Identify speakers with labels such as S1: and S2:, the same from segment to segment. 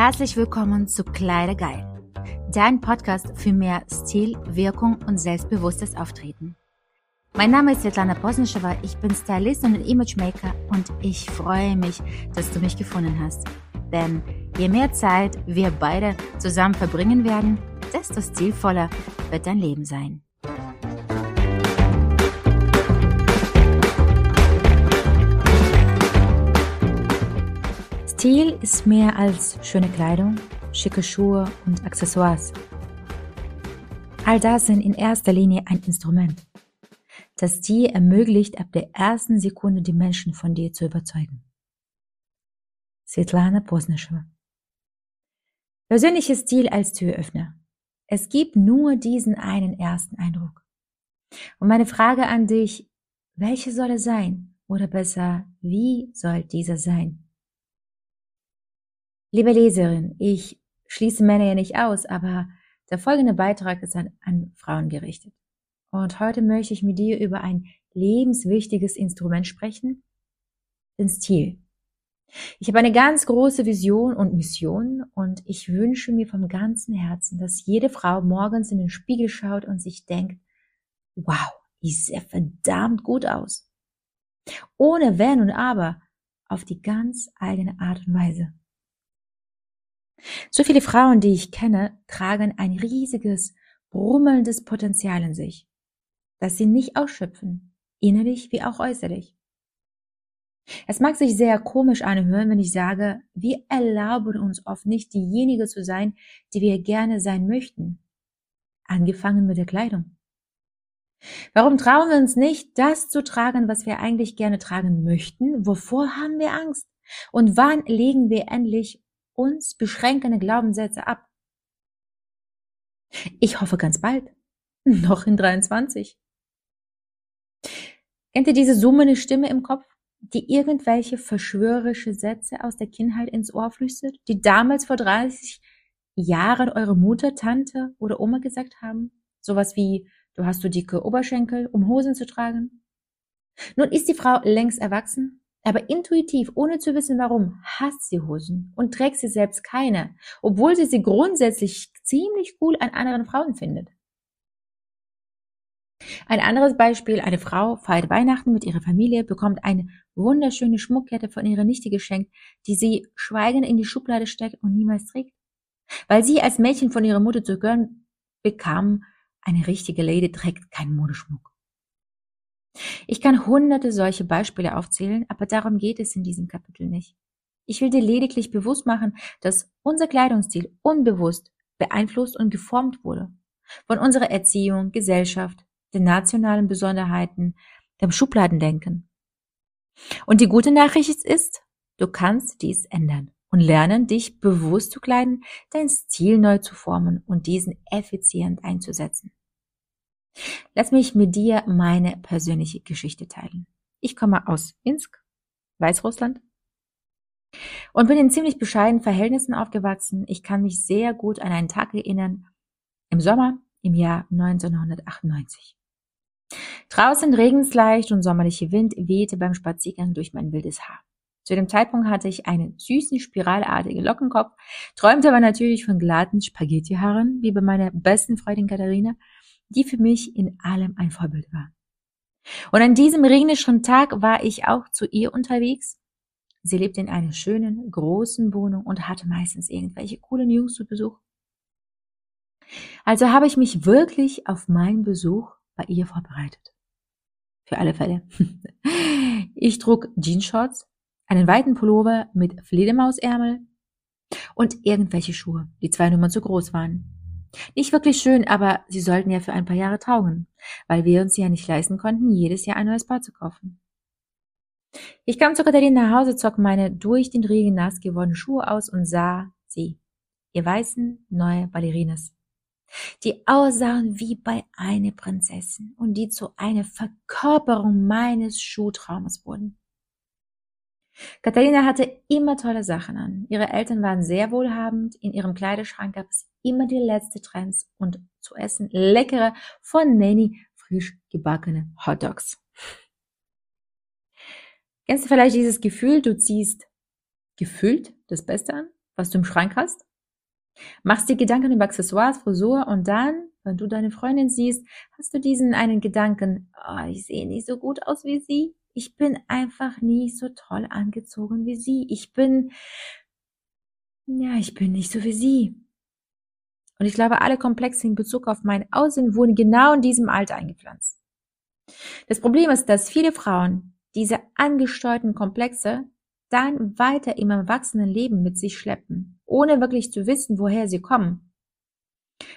S1: Herzlich willkommen zu Kleidergeil, dein Podcast für mehr Stil, Wirkung und selbstbewusstes Auftreten. Mein Name ist Svetlana Posnischewa, ich bin Stylist und Imagemaker und ich freue mich, dass du mich gefunden hast. Denn je mehr Zeit wir beide zusammen verbringen werden, desto stilvoller wird dein Leben sein. Stil ist mehr als schöne Kleidung, schicke Schuhe und Accessoires. All das sind in erster Linie ein Instrument, das dir ermöglicht, ab der ersten Sekunde die Menschen von dir zu überzeugen. Svetlana Posnischewa Persönlicher Stil als Türöffner. Es gibt nur diesen einen ersten Eindruck. Und meine Frage an dich, welche soll er sein? Oder besser, wie soll dieser sein? Liebe Leserin, ich schließe Männer ja nicht aus, aber der folgende Beitrag ist an, an Frauen gerichtet. Und heute möchte ich mit dir über ein lebenswichtiges Instrument sprechen, den Stil. Ich habe eine ganz große Vision und Mission und ich wünsche mir vom ganzen Herzen, dass jede Frau morgens in den Spiegel schaut und sich denkt, wow, ich sehe verdammt gut aus. Ohne Wenn und Aber, auf die ganz eigene Art und Weise. So viele Frauen, die ich kenne, tragen ein riesiges, brummelndes Potenzial in sich, das sie nicht ausschöpfen, innerlich wie auch äußerlich. Es mag sich sehr komisch anhören, wenn ich sage, wir erlauben uns oft nicht diejenige zu sein, die wir gerne sein möchten. Angefangen mit der Kleidung. Warum trauen wir uns nicht, das zu tragen, was wir eigentlich gerne tragen möchten? Wovor haben wir Angst? Und wann legen wir endlich uns beschränkende Glaubenssätze ab. Ich hoffe ganz bald. Noch in 23. Kennt ihr diese summende Stimme im Kopf, die irgendwelche verschwörerische Sätze aus der Kindheit ins Ohr flüstert, die damals vor 30 Jahren eure Mutter, Tante oder Oma gesagt haben? Sowas wie, du hast so dicke Oberschenkel, um Hosen zu tragen? Nun ist die Frau längst erwachsen aber intuitiv, ohne zu wissen warum, hasst sie Hosen und trägt sie selbst keine, obwohl sie sie grundsätzlich ziemlich cool an anderen Frauen findet. Ein anderes Beispiel, eine Frau feiert Weihnachten mit ihrer Familie, bekommt eine wunderschöne Schmuckkette von ihrer Nichte geschenkt, die sie schweigend in die Schublade steckt und niemals trägt. Weil sie als Mädchen von ihrer Mutter zu gehören bekam, eine richtige Lady trägt keinen Modeschmuck. Ich kann hunderte solche Beispiele aufzählen, aber darum geht es in diesem Kapitel nicht. Ich will dir lediglich bewusst machen, dass unser Kleidungsstil unbewusst beeinflusst und geformt wurde. Von unserer Erziehung, Gesellschaft, den nationalen Besonderheiten, dem Schubladendenken. Und die gute Nachricht ist, du kannst dies ändern und lernen, dich bewusst zu kleiden, dein Stil neu zu formen und diesen effizient einzusetzen. Lass mich mit dir meine persönliche Geschichte teilen. Ich komme aus Minsk, Weißrussland, und bin in ziemlich bescheidenen Verhältnissen aufgewachsen. Ich kann mich sehr gut an einen Tag erinnern, im Sommer im Jahr 1998. Draußen regensleicht und sommerliche Wind wehte beim Spaziergang durch mein wildes Haar. Zu dem Zeitpunkt hatte ich einen süßen, spiralartigen Lockenkopf, träumte aber natürlich von glatten Spaghettihaaren, wie bei meiner besten Freundin Katharina, die für mich in allem ein Vorbild war. Und an diesem regnischen Tag war ich auch zu ihr unterwegs. Sie lebte in einer schönen, großen Wohnung und hatte meistens irgendwelche coolen Jungs zu Besuch. Also habe ich mich wirklich auf meinen Besuch bei ihr vorbereitet. Für alle Fälle. Ich trug Jeanshorts, einen weiten Pullover mit Fledermausärmel und irgendwelche Schuhe, die zwei Nummern zu groß waren. Nicht wirklich schön, aber sie sollten ja für ein paar Jahre taugen, weil wir uns ja nicht leisten konnten, jedes Jahr ein neues Paar zu kaufen. Ich kam zu Katharina nach Hause, zog meine durch den Regen nass gewordenen Schuhe aus und sah sie, ihr weißen neue Ballerinas, die aussahen wie bei einer Prinzessin und die zu einer Verkörperung meines Schuhtraumes wurden. Katharina hatte immer tolle Sachen an. Ihre Eltern waren sehr wohlhabend. In ihrem Kleiderschrank gab es immer die letzte Trends und zu essen leckere, von Nanny frisch gebackene Hotdogs. Kennst du vielleicht dieses Gefühl, du ziehst gefühlt das Beste an, was du im Schrank hast? Machst dir Gedanken über Accessoires, Frisur und dann, wenn du deine Freundin siehst, hast du diesen einen Gedanken, oh, ich sehe nicht so gut aus wie sie. Ich bin einfach nie so toll angezogen wie sie. Ich bin, ja, ich bin nicht so wie sie. Und ich glaube, alle Komplexe in Bezug auf mein Aussehen wurden genau in diesem Alter eingepflanzt. Das Problem ist, dass viele Frauen diese angesteuerten Komplexe dann weiter im Erwachsenenleben mit sich schleppen, ohne wirklich zu wissen, woher sie kommen.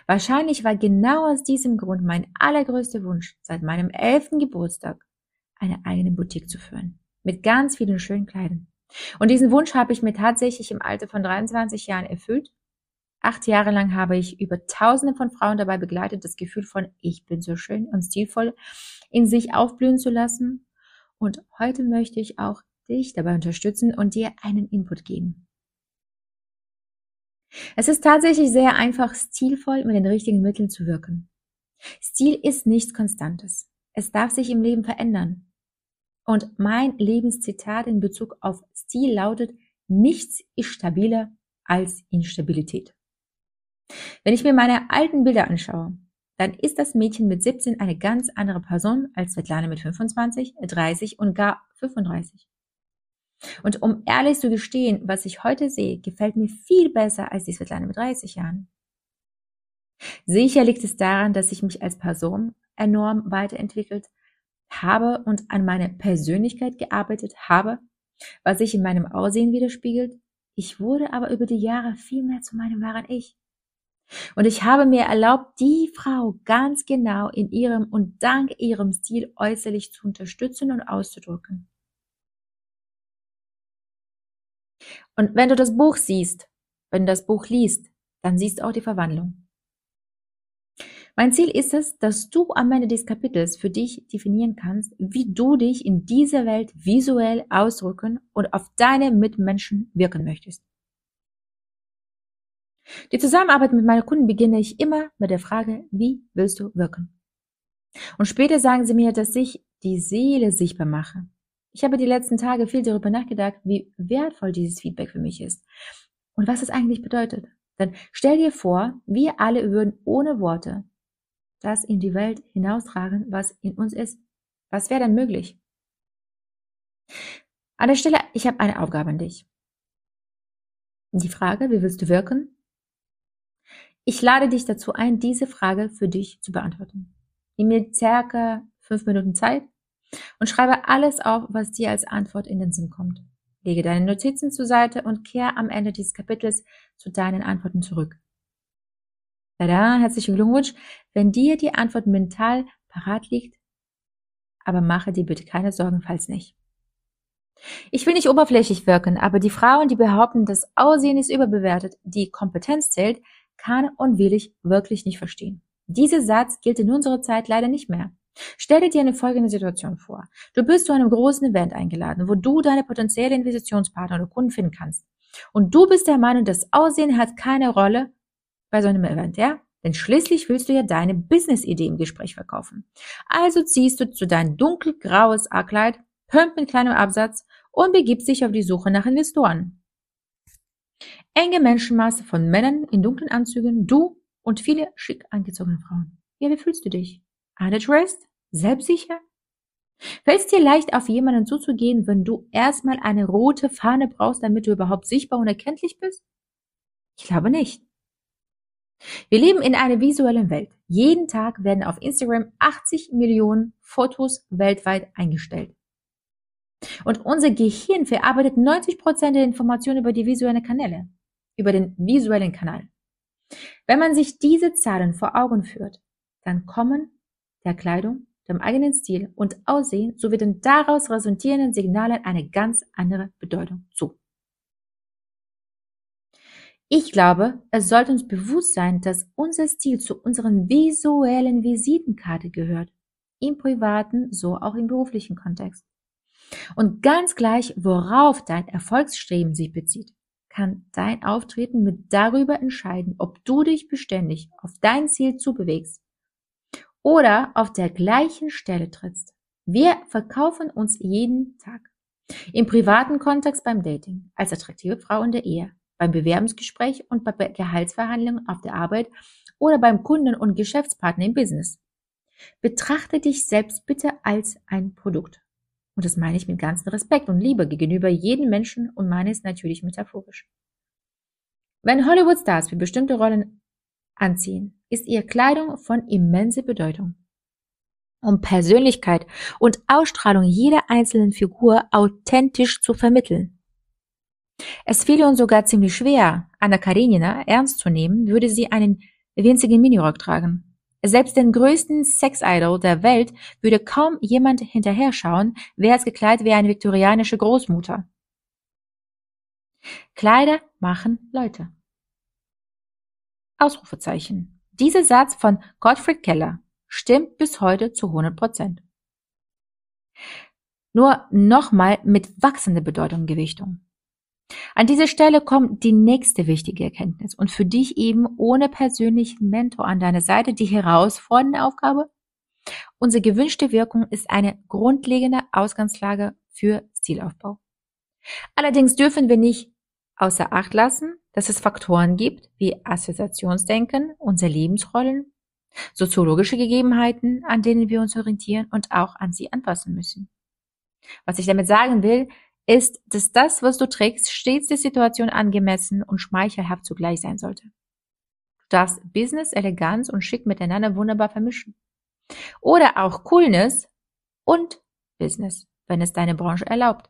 S1: Wahrscheinlich war genau aus diesem Grund mein allergrößter Wunsch seit meinem elften Geburtstag, eine eigene Boutique zu führen, mit ganz vielen schönen Kleidern. Und diesen Wunsch habe ich mir tatsächlich im Alter von 23 Jahren erfüllt. Acht Jahre lang habe ich über Tausende von Frauen dabei begleitet, das Gefühl von ich bin so schön und stilvoll in sich aufblühen zu lassen. Und heute möchte ich auch dich dabei unterstützen und dir einen Input geben. Es ist tatsächlich sehr einfach, stilvoll mit den richtigen Mitteln zu wirken. Stil ist nichts Konstantes. Es darf sich im Leben verändern. Und mein Lebenszitat in Bezug auf Stil lautet, nichts ist stabiler als Instabilität. Wenn ich mir meine alten Bilder anschaue, dann ist das Mädchen mit 17 eine ganz andere Person als Svetlana mit 25, 30 und gar 35. Und um ehrlich zu gestehen, was ich heute sehe, gefällt mir viel besser als die Svetlana mit 30 Jahren. Sicher liegt es daran, dass ich mich als Person enorm weiterentwickelt habe und an meiner Persönlichkeit gearbeitet habe, was sich in meinem Aussehen widerspiegelt. Ich wurde aber über die Jahre viel mehr zu meinem wahren Ich. Und ich habe mir erlaubt, die Frau ganz genau in ihrem und dank ihrem Stil äußerlich zu unterstützen und auszudrücken. Und wenn du das Buch siehst, wenn du das Buch liest, dann siehst du auch die Verwandlung. Mein Ziel ist es, dass du am Ende des Kapitels für dich definieren kannst, wie du dich in dieser Welt visuell ausdrücken und auf deine Mitmenschen wirken möchtest. Die Zusammenarbeit mit meinen Kunden beginne ich immer mit der Frage, wie willst du wirken? Und später sagen sie mir, dass ich die Seele sichtbar mache. Ich habe die letzten Tage viel darüber nachgedacht, wie wertvoll dieses Feedback für mich ist und was es eigentlich bedeutet. Denn stell dir vor, wir alle würden ohne Worte das in die Welt hinaustragen, was in uns ist. Was wäre dann möglich? An der Stelle, ich habe eine Aufgabe an dich. Die Frage, wie willst du wirken? Ich lade dich dazu ein, diese Frage für dich zu beantworten. Nimm mir circa fünf Minuten Zeit und schreibe alles auf, was dir als Antwort in den Sinn kommt. Lege deine Notizen zur Seite und kehr am Ende dieses Kapitels zu deinen Antworten zurück. Tada, herzlichen Glückwunsch. Wenn dir die Antwort mental parat liegt, aber mache dir bitte keine Sorgen, falls nicht. Ich will nicht oberflächlich wirken, aber die Frauen, die behaupten, das Aussehen ist überbewertet, die Kompetenz zählt, kann und will ich wirklich nicht verstehen. Dieser Satz gilt in unserer Zeit leider nicht mehr. Stelle dir eine folgende Situation vor. Du bist zu einem großen Event eingeladen, wo du deine potenzielle Investitionspartner oder Kunden finden kannst. Und du bist der Meinung, das Aussehen hat keine Rolle bei so einem Event, ja? Denn schließlich willst du ja deine Business-Idee im Gespräch verkaufen. Also ziehst du zu dein dunkelgraues A-Kleid, Pump mit kleinem Absatz und begibst dich auf die Suche nach Investoren. Enge Menschenmasse von Männern in dunklen Anzügen, du und viele schick angezogene Frauen. Ja, wie fühlst du dich? Unaddressed? Selbstsicher? Fällt es dir leicht, auf jemanden zuzugehen, wenn du erstmal eine rote Fahne brauchst, damit du überhaupt sichtbar und erkenntlich bist? Ich glaube nicht. Wir leben in einer visuellen Welt. Jeden Tag werden auf Instagram 80 Millionen Fotos weltweit eingestellt. Und unser Gehirn verarbeitet 90 Prozent der Informationen über die visuellen Kanäle, über den visuellen Kanal. Wenn man sich diese Zahlen vor Augen führt, dann kommen der Kleidung, dem eigenen Stil und Aussehen sowie den daraus resultierenden Signalen eine ganz andere Bedeutung zu. Ich glaube, es sollte uns bewusst sein, dass unser Stil zu unseren visuellen Visitenkarte gehört. Im privaten, so auch im beruflichen Kontext. Und ganz gleich, worauf dein Erfolgsstreben sich bezieht, kann dein Auftreten mit darüber entscheiden, ob du dich beständig auf dein Ziel zubewegst oder auf der gleichen Stelle trittst. Wir verkaufen uns jeden Tag. Im privaten Kontext beim Dating, als attraktive Frau in der Ehe, beim Bewerbungsgespräch und bei Gehaltsverhandlungen auf der Arbeit oder beim Kunden und Geschäftspartner im Business. Betrachte dich selbst bitte als ein Produkt. Und das meine ich mit ganzem Respekt und Liebe gegenüber jedem Menschen und meine es natürlich metaphorisch. Wenn Hollywood-Stars für bestimmte Rollen anziehen, ist ihre Kleidung von immenser Bedeutung. Um Persönlichkeit und Ausstrahlung jeder einzelnen Figur authentisch zu vermitteln. Es fiel uns sogar ziemlich schwer, Anna Karenina ernst zu nehmen, würde sie einen winzigen Minirock tragen. Selbst den größten Sex-Idol der Welt würde kaum jemand hinterher schauen, wer es gekleidet wie eine viktorianische Großmutter. Kleider machen Leute. Ausrufezeichen. Dieser Satz von Gottfried Keller stimmt bis heute zu 100 Prozent. Nur nochmal mit wachsender Bedeutung Gewichtung. An dieser Stelle kommt die nächste wichtige Erkenntnis und für dich eben ohne persönlichen Mentor an deiner Seite die herausfordernde Aufgabe. Unsere gewünschte Wirkung ist eine grundlegende Ausgangslage für Zielaufbau. Allerdings dürfen wir nicht außer Acht lassen, dass es Faktoren gibt wie Assoziationsdenken, unsere Lebensrollen, soziologische Gegebenheiten, an denen wir uns orientieren und auch an sie anpassen müssen. Was ich damit sagen will, ist, dass das, was du trägst, stets der Situation angemessen und schmeichelhaft zugleich sein sollte. Du darfst Business, Eleganz und Schick miteinander wunderbar vermischen. Oder auch Coolness und Business, wenn es deine Branche erlaubt.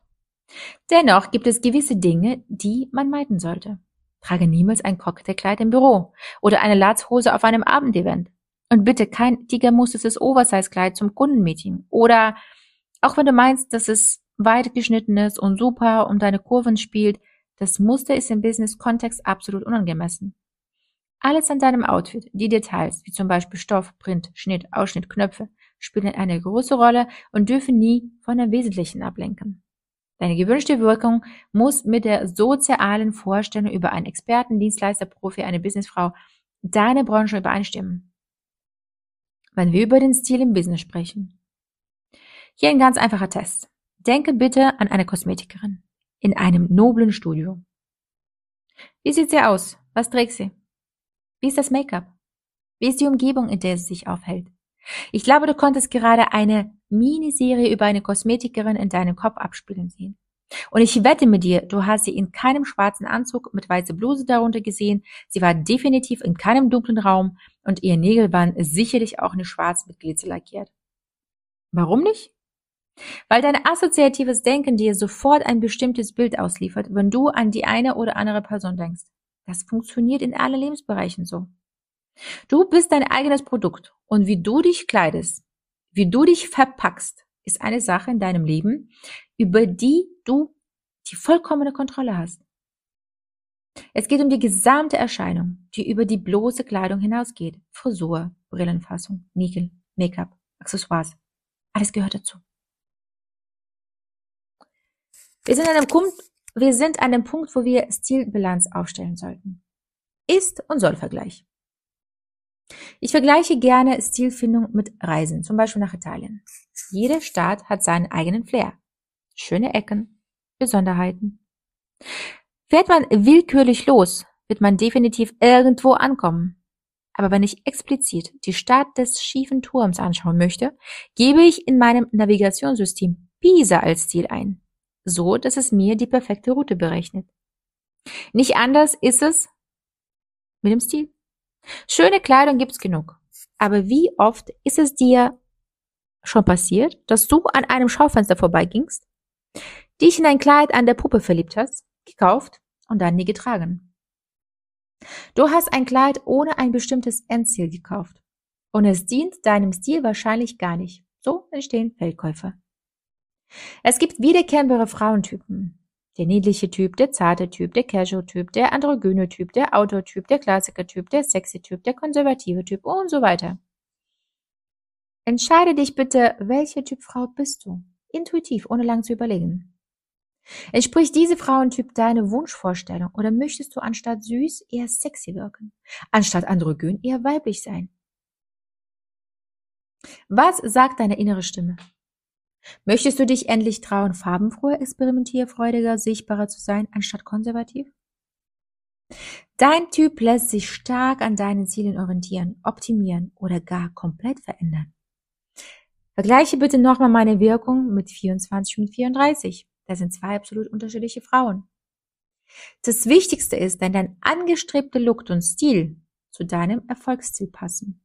S1: Dennoch gibt es gewisse Dinge, die man meiden sollte. Trage niemals ein Cocktailkleid im Büro oder eine Latzhose auf einem Abendevent. Und bitte kein tigermustertes Oversize-Kleid zum Kundenmeeting. Oder auch wenn du meinst, dass es weit geschnittenes und super um deine Kurven spielt, das Muster ist im Business-Kontext absolut unangemessen. Alles an deinem Outfit, die Details, wie zum Beispiel Stoff, Print, Schnitt, Ausschnitt, Knöpfe, spielen eine große Rolle und dürfen nie von dem Wesentlichen ablenken. Deine gewünschte Wirkung muss mit der sozialen Vorstellung über einen Experten, Dienstleister, Profi, eine Businessfrau, deine Branche übereinstimmen. Wenn wir über den Stil im Business sprechen. Hier ein ganz einfacher Test. Denke bitte an eine Kosmetikerin in einem noblen Studio. Wie sieht sie aus? Was trägt sie? Wie ist das Make-up? Wie ist die Umgebung, in der sie sich aufhält? Ich glaube, du konntest gerade eine Miniserie über eine Kosmetikerin in deinem Kopf abspielen sehen. Und ich wette mit dir, du hast sie in keinem schwarzen Anzug mit weißer Bluse darunter gesehen. Sie war definitiv in keinem dunklen Raum und ihr Nägel waren sicherlich auch nicht schwarz mit Glitzer lackiert. Warum nicht? Weil dein assoziatives Denken dir sofort ein bestimmtes Bild ausliefert, wenn du an die eine oder andere Person denkst. Das funktioniert in allen Lebensbereichen so. Du bist dein eigenes Produkt und wie du dich kleidest, wie du dich verpackst, ist eine Sache in deinem Leben, über die du die vollkommene Kontrolle hast. Es geht um die gesamte Erscheinung, die über die bloße Kleidung hinausgeht. Frisur, Brillenfassung, Nägel, Make-up, Accessoires. Alles gehört dazu. Wir sind an einem Punkt, wir sind an dem Punkt, wo wir Stilbilanz aufstellen sollten. Ist- und Soll-Vergleich. Ich vergleiche gerne Stilfindung mit Reisen, zum Beispiel nach Italien. Jeder Staat hat seinen eigenen Flair. Schöne Ecken, Besonderheiten. Fährt man willkürlich los, wird man definitiv irgendwo ankommen. Aber wenn ich explizit die Stadt des schiefen Turms anschauen möchte, gebe ich in meinem Navigationssystem Pisa als Ziel ein so dass es mir die perfekte Route berechnet. Nicht anders ist es mit dem Stil. Schöne Kleidung gibt's genug. Aber wie oft ist es dir schon passiert, dass du an einem Schaufenster vorbeigingst, dich in ein Kleid an der Puppe verliebt hast, gekauft und dann nie getragen? Du hast ein Kleid ohne ein bestimmtes Endziel gekauft und es dient deinem Stil wahrscheinlich gar nicht. So entstehen Feldkäufer. Es gibt wiederkehrbare Frauentypen. Der niedliche Typ, der zarte Typ, der Casual-Typ, der androgyne Typ, der Outdoor-Typ, der Klassiker-Typ, der Sexy-Typ, der konservative Typ und so weiter. Entscheide dich bitte, welcher Typ Frau bist du? Intuitiv, ohne lang zu überlegen. Entspricht diese Frauentyp deine Wunschvorstellung oder möchtest du anstatt süß eher sexy wirken? Anstatt androgyn eher weiblich sein? Was sagt deine innere Stimme? Möchtest du dich endlich trauen, farbenfroher, experimentierfreudiger, sichtbarer zu sein, anstatt konservativ? Dein Typ lässt sich stark an deinen Zielen orientieren, optimieren oder gar komplett verändern. Vergleiche bitte nochmal meine Wirkung mit 24 und 34. Das sind zwei absolut unterschiedliche Frauen. Das Wichtigste ist, dass dein angestrebter Look und Stil zu deinem Erfolgsziel passen.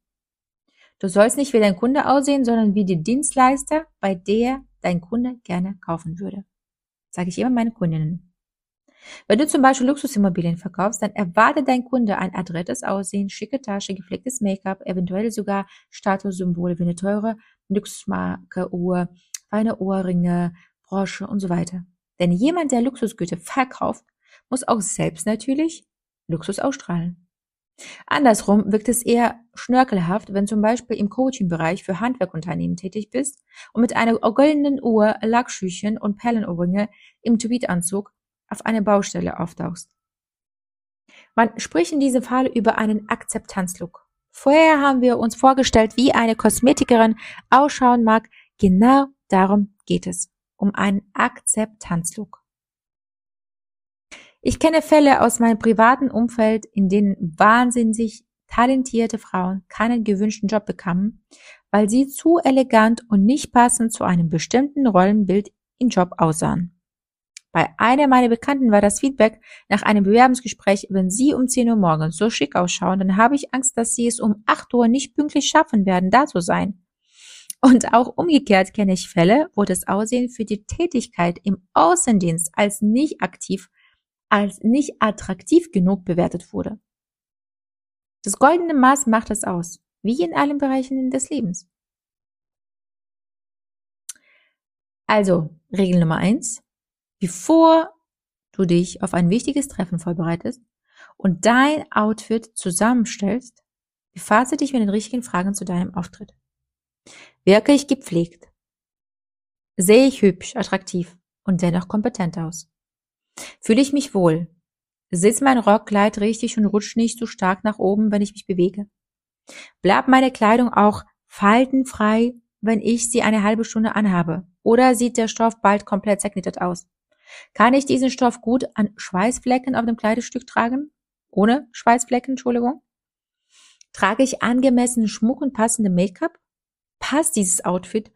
S1: Du sollst nicht wie dein Kunde aussehen, sondern wie die Dienstleister, bei der dein Kunde gerne kaufen würde. Sage ich immer meine Kundinnen. Wenn du zum Beispiel Luxusimmobilien verkaufst, dann erwartet dein Kunde ein adrettes Aussehen, schicke Tasche, gepflegtes Make-up, eventuell sogar Statussymbole wie eine teure Luxusmarke, Uhr, feine Ohrringe, Brosche und so weiter. Denn jemand, der Luxusgüter verkauft, muss auch selbst natürlich Luxus ausstrahlen. Andersrum wirkt es eher schnörkelhaft, wenn zum Beispiel im Coaching-Bereich für Handwerkunternehmen tätig bist und mit einer goldenen Uhr, Lackschüchen und Perlenohrringe im Tweetanzug auf eine Baustelle auftauchst. Man spricht in diesem Fall über einen Akzeptanzlook. Vorher haben wir uns vorgestellt, wie eine Kosmetikerin ausschauen mag. Genau darum geht es. Um einen Akzeptanzlook. Ich kenne Fälle aus meinem privaten Umfeld, in denen wahnsinnig talentierte Frauen keinen gewünschten Job bekamen, weil sie zu elegant und nicht passend zu einem bestimmten Rollenbild im Job aussahen. Bei einer meiner Bekannten war das Feedback nach einem Bewerbungsgespräch, wenn sie um 10 Uhr morgens so schick ausschauen, dann habe ich Angst, dass sie es um 8 Uhr nicht pünktlich schaffen werden, da zu sein. Und auch umgekehrt kenne ich Fälle, wo das Aussehen für die Tätigkeit im Außendienst als nicht aktiv, als nicht attraktiv genug bewertet wurde. Das goldene Maß macht es aus, wie in allen Bereichen des Lebens. Also, Regel Nummer eins: Bevor du dich auf ein wichtiges Treffen vorbereitest und dein Outfit zusammenstellst, befasse dich mit den richtigen Fragen zu deinem Auftritt. Wirke ich gepflegt? Sehe ich hübsch, attraktiv und dennoch kompetent aus? Fühle ich mich wohl? Sitzt mein Rockkleid richtig und rutscht nicht so stark nach oben, wenn ich mich bewege? Bleibt meine Kleidung auch faltenfrei, wenn ich sie eine halbe Stunde anhabe? Oder sieht der Stoff bald komplett zerknittert aus? Kann ich diesen Stoff gut an Schweißflecken auf dem Kleidestück tragen? Ohne Schweißflecken, Entschuldigung. Trage ich angemessenen Schmuck und passende Make-up? Passt dieses Outfit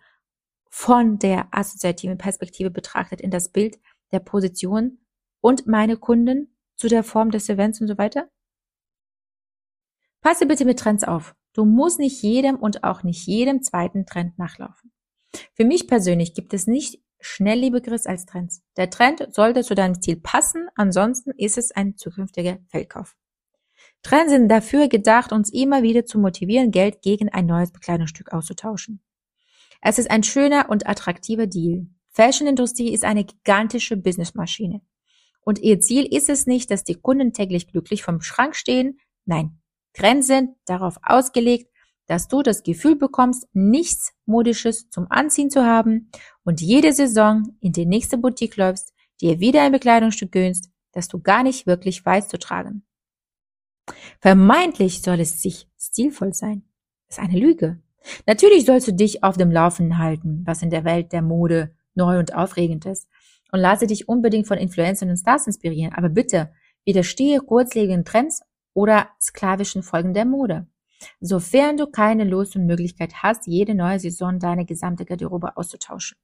S1: von der assoziativen Perspektive betrachtet in das Bild der Position und meine Kunden zu der Form des Events und so weiter? Passe bitte mit Trends auf. Du musst nicht jedem und auch nicht jedem zweiten Trend nachlaufen. Für mich persönlich gibt es nicht schnelllebigres als Trends. Der Trend sollte zu deinem Ziel passen, ansonsten ist es ein zukünftiger Fehlkauf. Trends sind dafür gedacht, uns immer wieder zu motivieren, Geld gegen ein neues Bekleidungsstück auszutauschen. Es ist ein schöner und attraktiver Deal. Fashionindustrie ist eine gigantische Businessmaschine. Und ihr Ziel ist es nicht, dass die Kunden täglich glücklich vom Schrank stehen. Nein, sind darauf ausgelegt, dass du das Gefühl bekommst, nichts Modisches zum Anziehen zu haben und jede Saison in die nächste Boutique läufst, dir wieder ein Bekleidungsstück gönnst, das du gar nicht wirklich weißt zu tragen. Vermeintlich soll es sich stilvoll sein. Das ist eine Lüge. Natürlich sollst du dich auf dem Laufenden halten, was in der Welt der Mode neu und aufregend ist. Und lasse dich unbedingt von Influencern und Stars inspirieren. Aber bitte widerstehe kurzlebigen Trends oder sklavischen Folgen der Mode sofern du keine Lust und Möglichkeit hast, jede neue Saison deine gesamte Garderobe auszutauschen.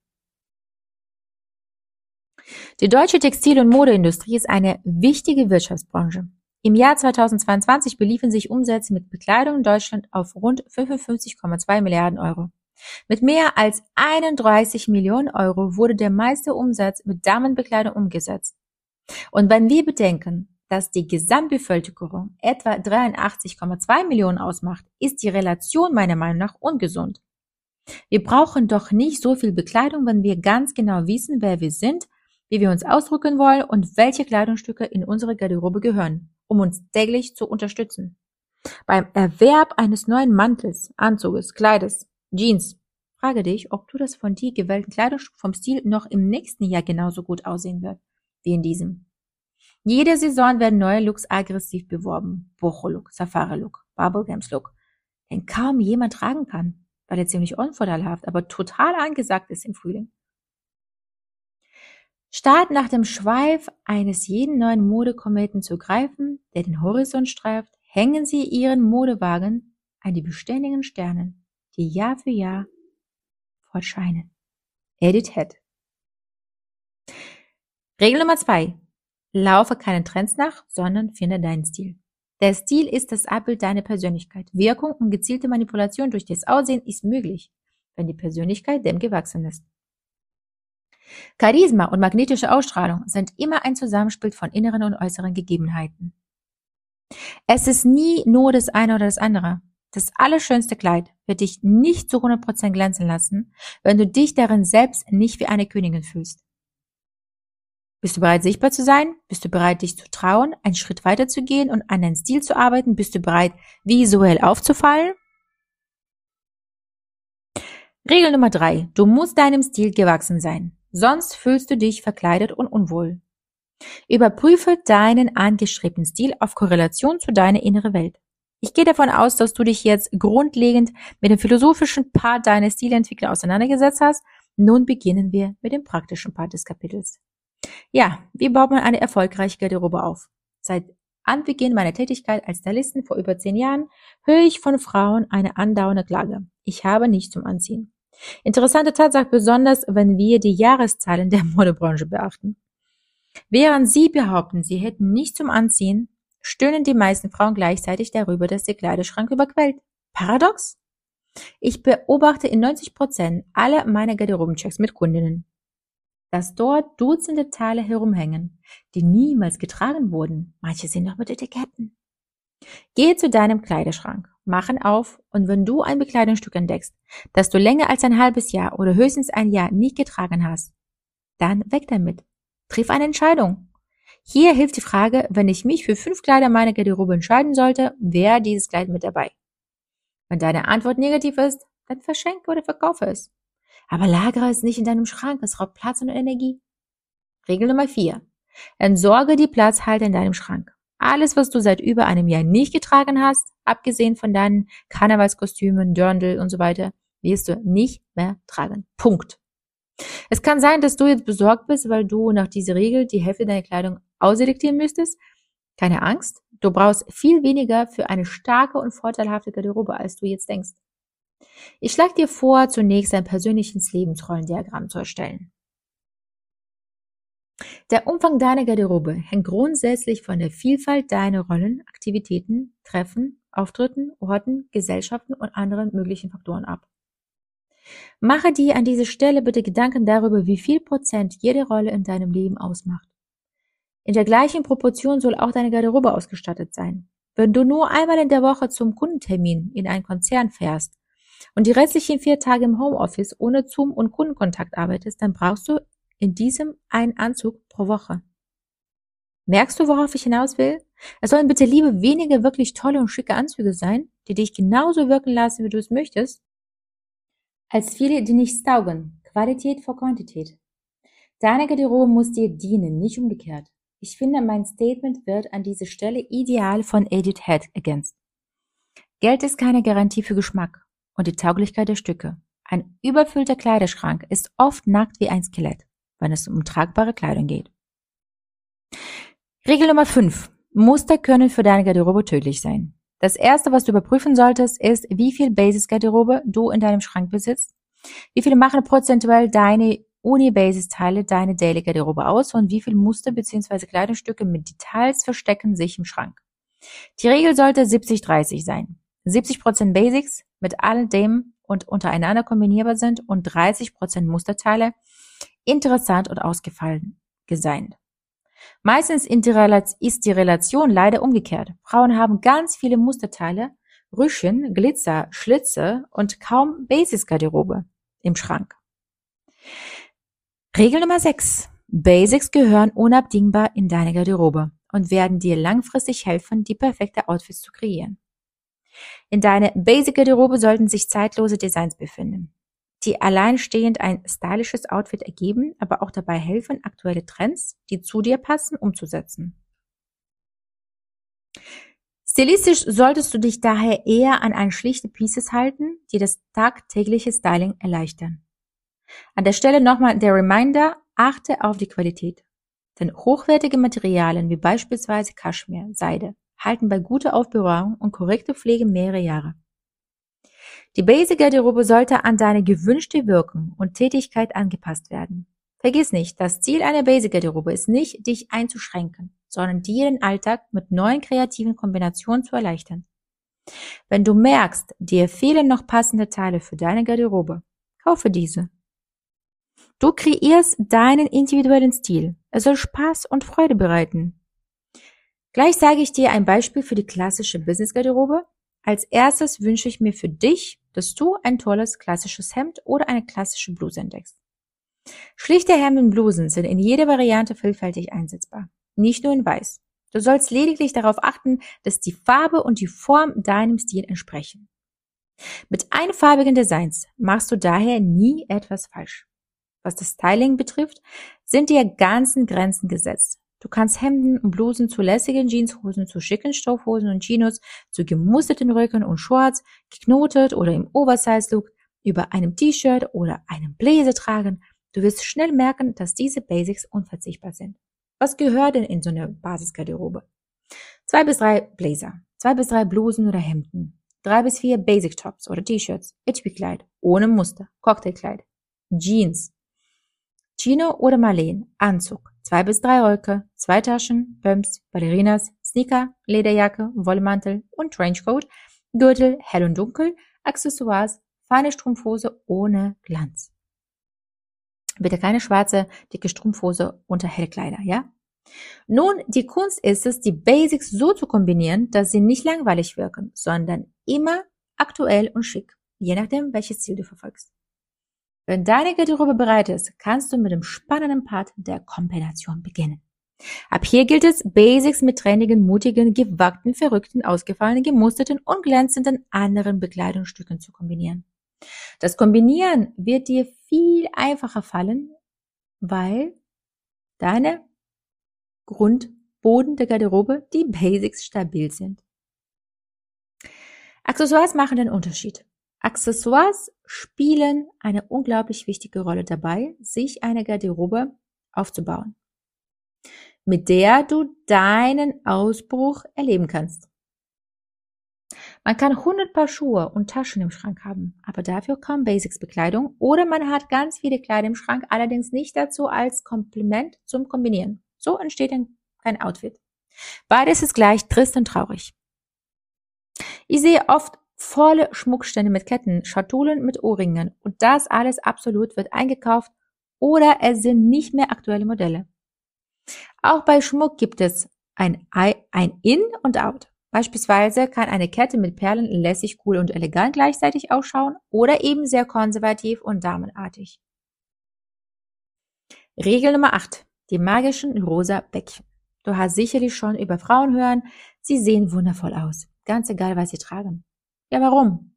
S1: Die deutsche Textil- und Modeindustrie ist eine wichtige Wirtschaftsbranche. Im Jahr 2022 beliefen sich Umsätze mit Bekleidung in Deutschland auf rund 55,2 Milliarden Euro. Mit mehr als 31 Millionen Euro wurde der meiste Umsatz mit Damenbekleidung umgesetzt. Und wenn wir bedenken, dass die Gesamtbevölkerung etwa 83,2 Millionen ausmacht, ist die Relation meiner Meinung nach ungesund. Wir brauchen doch nicht so viel Bekleidung, wenn wir ganz genau wissen, wer wir sind, wie wir uns ausdrücken wollen und welche Kleidungsstücke in unsere Garderobe gehören, um uns täglich zu unterstützen. Beim Erwerb eines neuen Mantels, Anzuges, Kleides, Jeans, frage dich, ob du das von dir gewählten Kleidungsstück vom Stil noch im nächsten Jahr genauso gut aussehen wird wie in diesem. Jede Saison werden neue Looks aggressiv beworben. Boho-Look, Safari-Look, Bubblegums-Look, den kaum jemand tragen kann, weil er ziemlich unvorteilhaft, aber total angesagt ist im Frühling. Statt nach dem Schweif eines jeden neuen Modekometen zu greifen, der den Horizont streift, hängen sie ihren Modewagen an die beständigen Sternen, die Jahr für Jahr fortscheinen. Edith Head. Regel Nummer zwei: Laufe keinen Trends nach, sondern finde deinen Stil. Der Stil ist das Abbild deiner Persönlichkeit. Wirkung und gezielte Manipulation durch das Aussehen ist möglich, wenn die Persönlichkeit dem gewachsen ist. Charisma und magnetische Ausstrahlung sind immer ein Zusammenspiel von inneren und äußeren Gegebenheiten. Es ist nie nur das eine oder das andere. Das allerschönste Kleid wird dich nicht zu 100% glänzen lassen, wenn du dich darin selbst nicht wie eine Königin fühlst. Bist du bereit, sichtbar zu sein? Bist du bereit, dich zu trauen, einen Schritt weiter zu gehen und an deinem Stil zu arbeiten? Bist du bereit, visuell aufzufallen? Regel Nummer drei. Du musst deinem Stil gewachsen sein. Sonst fühlst du dich verkleidet und unwohl. Überprüfe deinen angestrebten Stil auf Korrelation zu deiner inneren Welt. Ich gehe davon aus, dass du dich jetzt grundlegend mit dem philosophischen Part deiner Stilentwicklung auseinandergesetzt hast. Nun beginnen wir mit dem praktischen Part des Kapitels. Ja, wie baut man eine erfolgreiche Garderobe auf? Seit Anbeginn meiner Tätigkeit als Stylistin vor über zehn Jahren höre ich von Frauen eine andauernde Klage. Ich habe nichts zum Anziehen. Interessante Tatsache besonders, wenn wir die Jahreszahlen der Modebranche beachten. Während sie behaupten, sie hätten nichts zum Anziehen, stöhnen die meisten Frauen gleichzeitig darüber, dass der Kleiderschrank überquellt. Paradox? Ich beobachte in 90 Prozent aller meiner Garderobenchecks mit Kundinnen, dass dort Dutzende Teile herumhängen, die niemals getragen wurden. Manche sind noch mit Etiketten. Gehe zu deinem Kleiderschrank, mach ihn auf und wenn du ein Bekleidungsstück entdeckst, das du länger als ein halbes Jahr oder höchstens ein Jahr nicht getragen hast, dann weg damit. Triff eine Entscheidung. Hier hilft die Frage, wenn ich mich für fünf Kleider meiner Garderobe entscheiden sollte, wäre dieses Kleid mit dabei. Wenn deine Antwort negativ ist, dann verschenke oder verkaufe es. Aber lagere es nicht in deinem Schrank, es raubt Platz und Energie. Regel Nummer vier: Entsorge die Platzhalter in deinem Schrank. Alles, was du seit über einem Jahr nicht getragen hast, abgesehen von deinen Karnevalskostümen, Dirndl und so weiter, wirst du nicht mehr tragen. Punkt. Es kann sein, dass du jetzt besorgt bist, weil du nach dieser Regel die Hälfte deiner Kleidung ausselektieren müsstest. Keine Angst, du brauchst viel weniger für eine starke und vorteilhafte Garderobe, als du jetzt denkst. Ich schlage dir vor, zunächst ein persönliches Lebensrollendiagramm zu erstellen. Der Umfang deiner Garderobe hängt grundsätzlich von der Vielfalt deiner Rollen, Aktivitäten, Treffen, Auftritten, Orten, Gesellschaften und anderen möglichen Faktoren ab. Mache dir an dieser Stelle bitte Gedanken darüber, wie viel Prozent jede Rolle in deinem Leben ausmacht. In der gleichen Proportion soll auch deine Garderobe ausgestattet sein. Wenn du nur einmal in der Woche zum Kundentermin in einen Konzern fährst, und die restlichen vier Tage im Homeoffice ohne Zoom und Kundenkontakt arbeitest, dann brauchst du in diesem einen Anzug pro Woche. Merkst du, worauf ich hinaus will? Es sollen bitte liebe wenige wirklich tolle und schicke Anzüge sein, die dich genauso wirken lassen, wie du es möchtest, als viele, die nichts taugen. Qualität vor Quantität. Deine Garderobe muss dir dienen, nicht umgekehrt. Ich finde, mein Statement wird an dieser Stelle ideal von Edith Head ergänzt. Geld ist keine Garantie für Geschmack und die Tauglichkeit der Stücke. Ein überfüllter Kleiderschrank ist oft nackt wie ein Skelett, wenn es um tragbare Kleidung geht. Regel Nummer 5. Muster können für deine Garderobe tödlich sein. Das erste, was du überprüfen solltest, ist, wie viel Basis-Garderobe du in deinem Schrank besitzt. Wie viele machen prozentuell deine Uni-Basis-Teile deine Daily-Garderobe aus und wie viel Muster bzw. Kleidungsstücke mit Details verstecken sich im Schrank. Die Regel sollte 70-30 sein. 70% Basics mit all dem und untereinander kombinierbar sind und 30% Musterteile interessant und ausgefallen designt. Meistens ist die Relation leider umgekehrt. Frauen haben ganz viele Musterteile, Rüschen, Glitzer, Schlitze und kaum Basics-Garderobe im Schrank. Regel Nummer 6. Basics gehören unabdingbar in deine Garderobe und werden dir langfristig helfen, die perfekte Outfits zu kreieren. In deiner Basic-Garderobe sollten sich zeitlose Designs befinden, die alleinstehend ein stylisches Outfit ergeben, aber auch dabei helfen, aktuelle Trends, die zu dir passen, umzusetzen. Stilistisch solltest du dich daher eher an ein schlichte Pieces halten, die das tagtägliche Styling erleichtern. An der Stelle nochmal der Reminder, achte auf die Qualität. Denn hochwertige Materialien wie beispielsweise Kaschmir, Seide halten bei guter Aufbewahrung und korrekter Pflege mehrere Jahre. Die Basic-Garderobe sollte an deine gewünschte Wirkung und Tätigkeit angepasst werden. Vergiss nicht, das Ziel einer Basic-Garderobe ist nicht, dich einzuschränken, sondern dir den Alltag mit neuen kreativen Kombinationen zu erleichtern. Wenn du merkst, dir fehlen noch passende Teile für deine Garderobe, kaufe diese. Du kreierst deinen individuellen Stil. Er soll Spaß und Freude bereiten. Gleich sage ich dir ein Beispiel für die klassische Business-Garderobe. Als erstes wünsche ich mir für dich, dass du ein tolles klassisches Hemd oder eine klassische Bluse entdeckst. Schlichte Hemden und Blusen sind in jeder Variante vielfältig einsetzbar, nicht nur in weiß. Du sollst lediglich darauf achten, dass die Farbe und die Form deinem Stil entsprechen. Mit einfarbigen Designs machst du daher nie etwas falsch. Was das Styling betrifft, sind dir ganzen Grenzen gesetzt. Du kannst Hemden und Blusen zu lässigen Jeanshosen, zu schicken Stoffhosen und Chinos, zu gemusterten Röcken und Shorts, geknotet oder im Oversize-Look, über einem T-Shirt oder einem Bläser tragen. Du wirst schnell merken, dass diese Basics unverzichtbar sind. Was gehört denn in so eine Basisgarderobe? Zwei bis drei Blazer, zwei bis drei Blusen oder Hemden, drei bis vier Basic Tops oder T-Shirts, HB-Kleid, ohne Muster, Cocktailkleid, Jeans, Chino oder Marleen, Anzug, zwei bis drei Röcke, zwei Taschen, Pumps, Ballerinas, Sneaker, Lederjacke, Wollmantel und Trenchcoat, Gürtel, hell und dunkel, Accessoires, feine Strumpfhose ohne Glanz. Bitte keine schwarze, dicke Strumpfhose unter Hellkleider, ja? Nun, die Kunst ist es, die Basics so zu kombinieren, dass sie nicht langweilig wirken, sondern immer aktuell und schick, je nachdem, welches Ziel du verfolgst. Wenn deine Garderobe bereit ist, kannst du mit dem spannenden Part der Kombination beginnen. Ab hier gilt es, Basics mit trendigen, mutigen, gewagten, verrückten, ausgefallenen, gemusterten und glänzenden anderen Bekleidungsstücken zu kombinieren. Das Kombinieren wird dir viel einfacher fallen, weil deine Grundboden der Garderobe, die Basics stabil sind. Accessoires machen den Unterschied. Accessoires spielen eine unglaublich wichtige Rolle dabei, sich eine Garderobe aufzubauen, mit der du deinen Ausbruch erleben kannst. Man kann 100 Paar Schuhe und Taschen im Schrank haben, aber dafür kaum Basics-Bekleidung oder man hat ganz viele Kleider im Schrank, allerdings nicht dazu als Kompliment zum Kombinieren. So entsteht dann kein Outfit. Beides ist gleich trist und traurig. Ich sehe oft volle Schmuckstände mit Ketten, Schatullen mit Ohrringen und das alles absolut wird eingekauft oder es sind nicht mehr aktuelle Modelle. Auch bei Schmuck gibt es ein, ein In und Out. Beispielsweise kann eine Kette mit Perlen lässig, cool und elegant gleichzeitig ausschauen oder eben sehr konservativ und damenartig. Regel Nummer 8. Die magischen rosa Bäckchen. Du hast sicherlich schon über Frauen hören, sie sehen wundervoll aus. Ganz egal, was sie tragen. Ja, warum?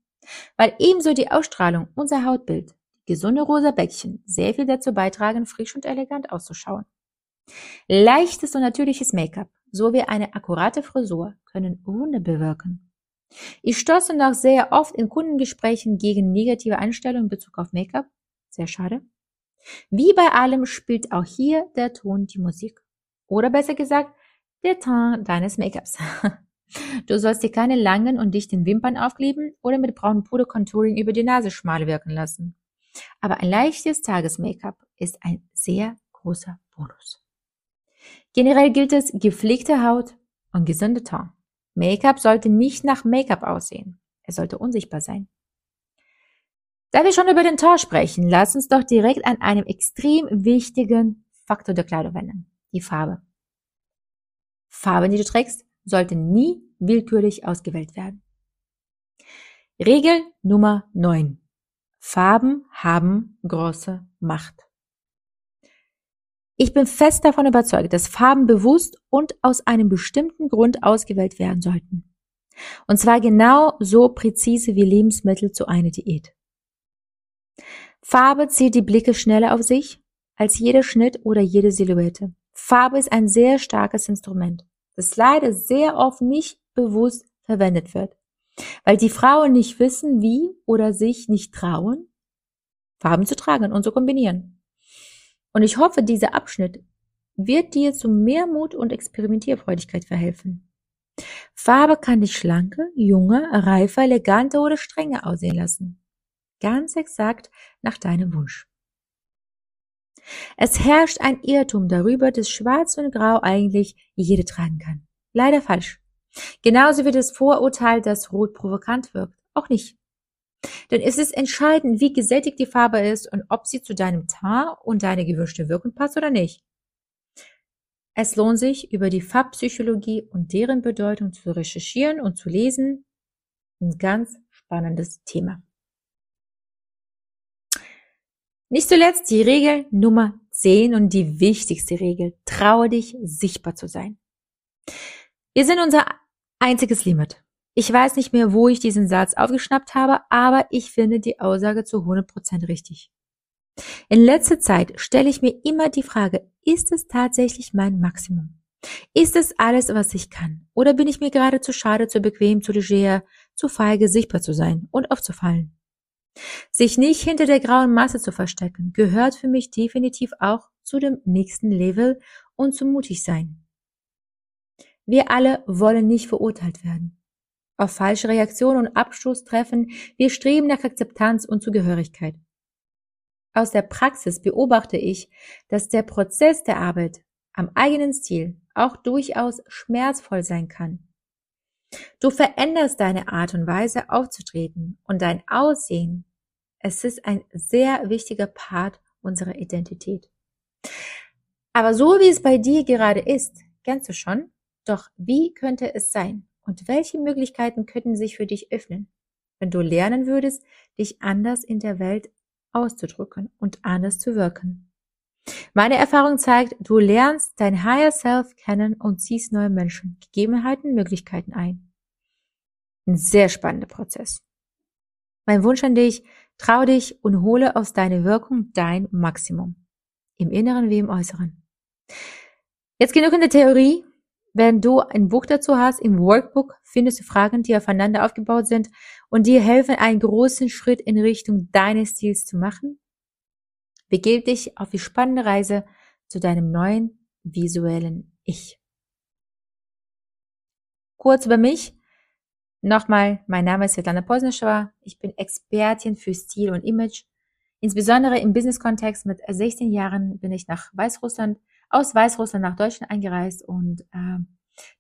S1: Weil ebenso die Ausstrahlung, unser Hautbild, gesunde rosa Bäckchen sehr viel dazu beitragen, frisch und elegant auszuschauen. Leichtes und natürliches Make-up sowie eine akkurate Frisur können Wunder bewirken. Ich stoße noch sehr oft in Kundengesprächen gegen negative Einstellungen in Bezug auf Make-up. Sehr schade. Wie bei allem spielt auch hier der Ton die Musik. Oder besser gesagt, der Ton deines Make-ups. Du sollst dir keine langen und dichten Wimpern aufkleben oder mit braunem Puder Contouring über die Nase schmal wirken lassen. Aber ein leichtes Tages-Make-up ist ein sehr großer Bonus. Generell gilt es gepflegte Haut und gesunde Ton. Make-up sollte nicht nach Make-up aussehen. Es sollte unsichtbar sein. Da wir schon über den Ton sprechen, lass uns doch direkt an einem extrem wichtigen Faktor der Kleidung wenden. Die Farbe. Farben, die du trägst, sollten nie willkürlich ausgewählt werden. Regel Nummer 9. Farben haben große Macht. Ich bin fest davon überzeugt, dass Farben bewusst und aus einem bestimmten Grund ausgewählt werden sollten. Und zwar genau so präzise wie Lebensmittel zu einer Diät. Farbe zieht die Blicke schneller auf sich als jeder Schnitt oder jede Silhouette. Farbe ist ein sehr starkes Instrument, das leider sehr oft nicht bewusst verwendet wird, weil die Frauen nicht wissen, wie oder sich nicht trauen, Farben zu tragen und zu kombinieren. Und ich hoffe, dieser Abschnitt wird dir zu mehr Mut und Experimentierfreudigkeit verhelfen. Farbe kann dich schlanke, junge, reifer, elegante oder strenge aussehen lassen. Ganz exakt nach deinem Wunsch. Es herrscht ein Irrtum darüber, dass Schwarz und Grau eigentlich jede tragen kann. Leider falsch. Genauso wie das Vorurteil, dass Rot provokant wirkt. Auch nicht. Denn es ist entscheidend, wie gesättigt die Farbe ist und ob sie zu deinem Teint und deiner gewünschten Wirkung passt oder nicht. Es lohnt sich, über die Farbpsychologie und deren Bedeutung zu recherchieren und zu lesen. Ein ganz spannendes Thema. Nicht zuletzt die Regel Nummer 10 und die wichtigste Regel. Traue dich, sichtbar zu sein. Wir sind unser einziges Limit. Ich weiß nicht mehr, wo ich diesen Satz aufgeschnappt habe, aber ich finde die Aussage zu 100% richtig. In letzter Zeit stelle ich mir immer die Frage, ist es tatsächlich mein Maximum? Ist es alles, was ich kann? Oder bin ich mir gerade zu schade, zu bequem, zu leger, zu feige, sichtbar zu sein und aufzufallen? Sich nicht hinter der grauen Masse zu verstecken, gehört für mich definitiv auch zu dem nächsten Level und zu mutig sein. Wir alle wollen nicht verurteilt werden. Auf falsche Reaktionen und Abstoß treffen, wir streben nach Akzeptanz und Zugehörigkeit. Aus der Praxis beobachte ich, dass der Prozess der Arbeit am eigenen Stil auch durchaus schmerzvoll sein kann. Du veränderst deine Art und Weise aufzutreten und dein Aussehen. Es ist ein sehr wichtiger Part unserer Identität. Aber so wie es bei dir gerade ist, kennst du schon, doch wie könnte es sein und welche Möglichkeiten könnten sich für dich öffnen, wenn du lernen würdest, dich anders in der Welt auszudrücken und anders zu wirken. Meine Erfahrung zeigt, du lernst dein Higher Self kennen und ziehst neue Menschen, Gegebenheiten, Möglichkeiten ein. Ein sehr spannender Prozess. Mein Wunsch an dich, trau dich und hole aus deiner Wirkung dein Maximum. Im Inneren wie im Äußeren. Jetzt genug in der Theorie. Wenn du ein Buch dazu hast, im Workbook findest du Fragen, die aufeinander aufgebaut sind und dir helfen, einen großen Schritt in Richtung deines Ziels zu machen. Begib dich auf die spannende Reise zu deinem neuen visuellen Ich. Kurz über mich. Nochmal, mein Name ist Svetlana Posneschova. Ich bin Expertin für Stil und Image. Insbesondere im Business-Kontext mit 16 Jahren bin ich nach Weißrussland aus Weißrussland nach Deutschland eingereist und äh,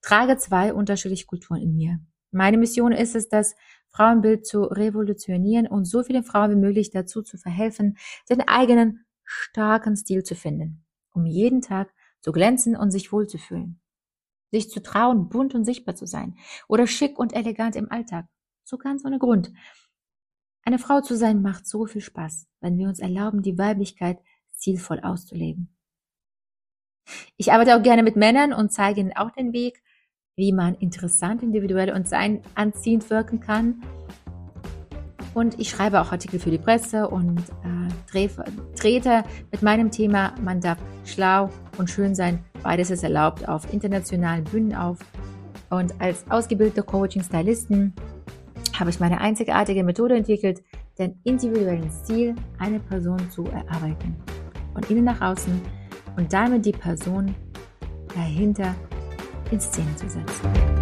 S1: trage zwei unterschiedliche Kulturen in mir. Meine Mission ist es, das Frauenbild zu revolutionieren und so vielen Frauen wie möglich dazu zu verhelfen, den eigenen starken Stil zu finden, um jeden Tag zu glänzen und sich wohlzufühlen. Sich zu trauen, bunt und sichtbar zu sein oder schick und elegant im Alltag. So ganz ohne Grund. Eine Frau zu sein macht so viel Spaß, wenn wir uns erlauben, die Weiblichkeit zielvoll auszuleben. Ich arbeite auch gerne mit Männern und zeige ihnen auch den Weg, wie man interessant, individuell und sein anziehend wirken kann. Und ich schreibe auch Artikel für die Presse und äh, trete mit meinem Thema Man darf schlau und schön sein, beides ist erlaubt, auf internationalen Bühnen auf. Und als ausgebildeter Coaching-Stylisten habe ich meine einzigartige Methode entwickelt, den individuellen Stil einer Person zu erarbeiten. Von innen nach außen und damit die Person dahinter in Szene zu setzen.